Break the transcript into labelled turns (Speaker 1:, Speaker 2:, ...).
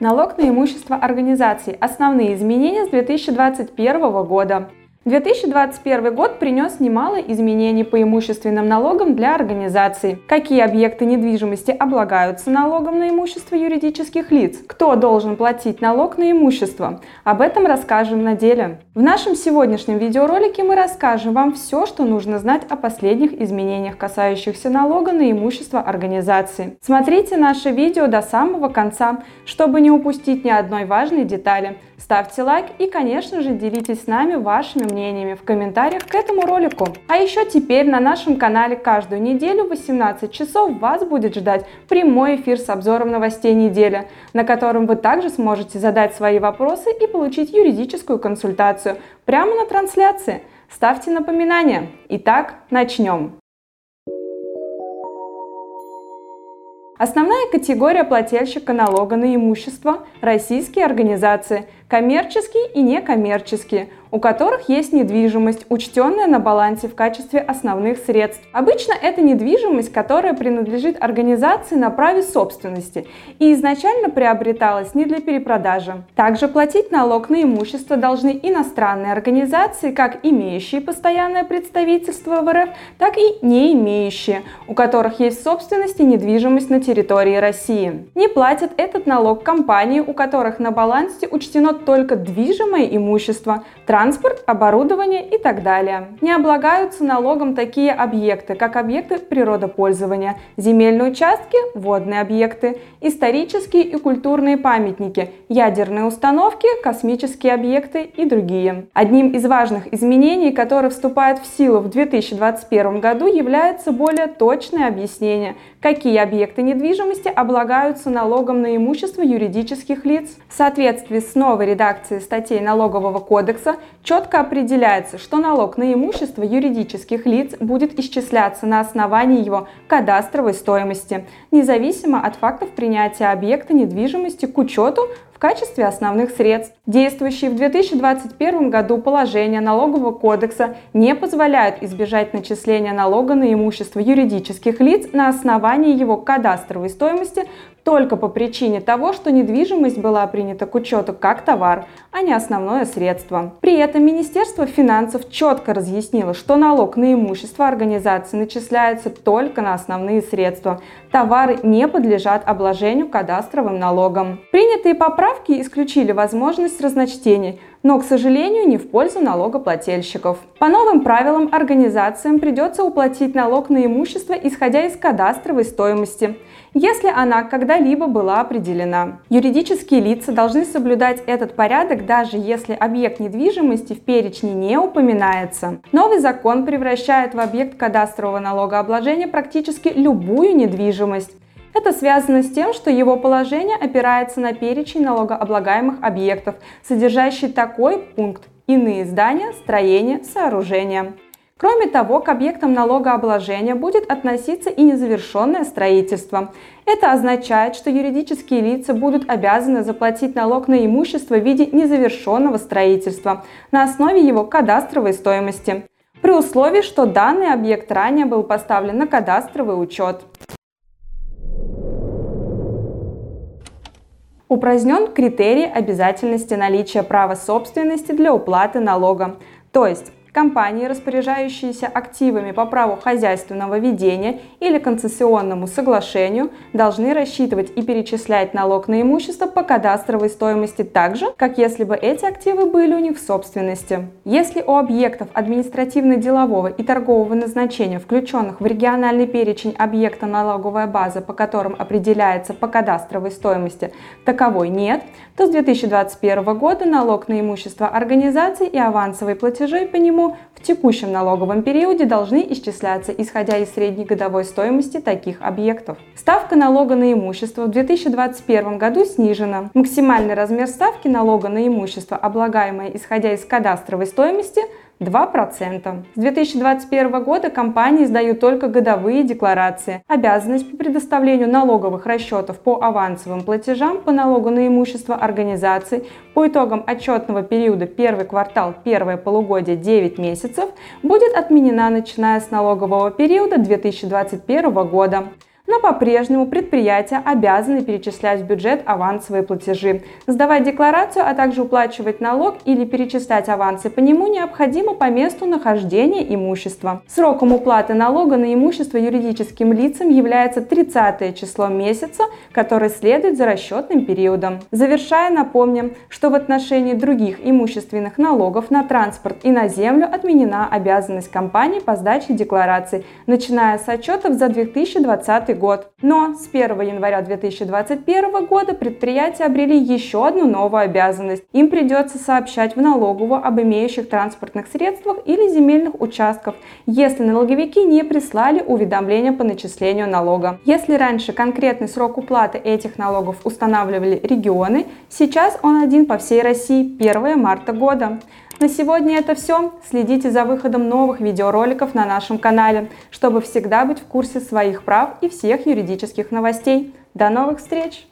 Speaker 1: Налог на имущество организаций. Основные изменения с 2021 года. 2021 год принес немало изменений по имущественным налогам для организаций. Какие объекты недвижимости облагаются налогом на имущество юридических лиц? Кто должен платить налог на имущество? Об этом расскажем на деле. В нашем сегодняшнем видеоролике мы расскажем вам все, что нужно знать о последних изменениях, касающихся налога на имущество организации. Смотрите наше видео до самого конца, чтобы не упустить ни одной важной детали. Ставьте лайк и, конечно же, делитесь с нами вашими мнениями в комментариях к этому ролику. А еще теперь на нашем канале каждую неделю в 18 часов вас будет ждать прямой эфир с обзором новостей недели, на котором вы также сможете задать свои вопросы и получить юридическую консультацию прямо на трансляции. Ставьте напоминания. Итак, начнем. Основная категория плательщика налога на имущество – российские организации, коммерческие и некоммерческие, у которых есть недвижимость, учтенная на балансе в качестве основных средств. Обычно это недвижимость, которая принадлежит организации на праве собственности и изначально приобреталась не для перепродажи. Также платить налог на имущество должны иностранные организации, как имеющие постоянное представительство в РФ, так и не имеющие, у которых есть в собственности недвижимость на территории России. Не платят этот налог компании, у которых на балансе учтено только движимое имущество, транспорт, оборудование и так далее. Не облагаются налогом такие объекты, как объекты природопользования, земельные участки, водные объекты, исторические и культурные памятники, ядерные установки, космические объекты и другие. Одним из важных изменений, которые вступают в силу в 2021 году, является более точное объяснение, какие объекты недвижимости облагаются налогом на имущество юридических лиц. В соответствии с новой редакцией статей Налогового кодекса четко определяется, что налог на имущество юридических лиц будет исчисляться на основании его кадастровой стоимости, независимо от фактов принятия объекта недвижимости к учету в качестве основных средств. Действующие в 2021 году положения Налогового кодекса не позволяют избежать начисления налога на имущество юридических лиц на основании его кадастровой стоимости только по причине того, что недвижимость была принята к учету как товар, а не основное средство. При этом Министерство финансов четко разъяснило, что налог на имущество организации начисляется только на основные средства. Товары не подлежат обложению кадастровым налогом. Принятые поправки исключили возможность разночтений, но, к сожалению, не в пользу налогоплательщиков. По новым правилам организациям придется уплатить налог на имущество, исходя из кадастровой стоимости если она когда-либо была определена. Юридические лица должны соблюдать этот порядок, даже если объект недвижимости в перечне не упоминается. Новый закон превращает в объект кадастрового налогообложения практически любую недвижимость. Это связано с тем, что его положение опирается на перечень налогооблагаемых объектов, содержащий такой пункт иные здания, строения, сооружения. Кроме того, к объектам налогообложения будет относиться и незавершенное строительство. Это означает, что юридические лица будут обязаны заплатить налог на имущество в виде незавершенного строительства на основе его кадастровой стоимости, при условии, что данный объект ранее был поставлен на кадастровый учет. Упразднен критерий обязательности наличия права собственности для уплаты налога. То есть Компании, распоряжающиеся активами по праву хозяйственного ведения или концессионному соглашению, должны рассчитывать и перечислять налог на имущество по кадастровой стоимости так же, как если бы эти активы были у них в собственности. Если у объектов административно-делового и торгового назначения, включенных в региональный перечень объекта налоговая база, по которым определяется по кадастровой стоимости, таковой нет, то с 2021 года налог на имущество организаций и авансовые платежи по нему в текущем налоговом периоде должны исчисляться, исходя из средней годовой стоимости таких объектов. Ставка налога на имущество в 2021 году снижена. Максимальный размер ставки налога на имущество, облагаемое исходя из кадастровой стоимости – 2%. С 2021 года компании сдают только годовые декларации. Обязанность по предоставлению налоговых расчетов по авансовым платежам по налогу на имущество организаций по итогам отчетного периода первый квартал, первое полугодие 9 месяцев будет отменена начиная с налогового периода 2021 года. Но по-прежнему предприятия обязаны перечислять в бюджет авансовые платежи. Сдавать декларацию, а также уплачивать налог или перечислять авансы по нему необходимо по месту нахождения имущества. Сроком уплаты налога на имущество юридическим лицам является 30 число месяца, который следует за расчетным периодом. Завершая, напомним, что в отношении других имущественных налогов на транспорт и на землю отменена обязанность компании по сдаче деклараций, начиная с отчетов за 2020 год. Но с 1 января 2021 года предприятия обрели еще одну новую обязанность. Им придется сообщать в налоговую об имеющих транспортных средствах или земельных участках, если налоговики не прислали уведомления по начислению налога. Если раньше конкретный срок уплаты этих налогов устанавливали регионы, сейчас он один по всей России 1 марта года. На сегодня это все. Следите за выходом новых видеороликов на нашем канале, чтобы всегда быть в курсе своих прав и всех юридических новостей. До новых встреч!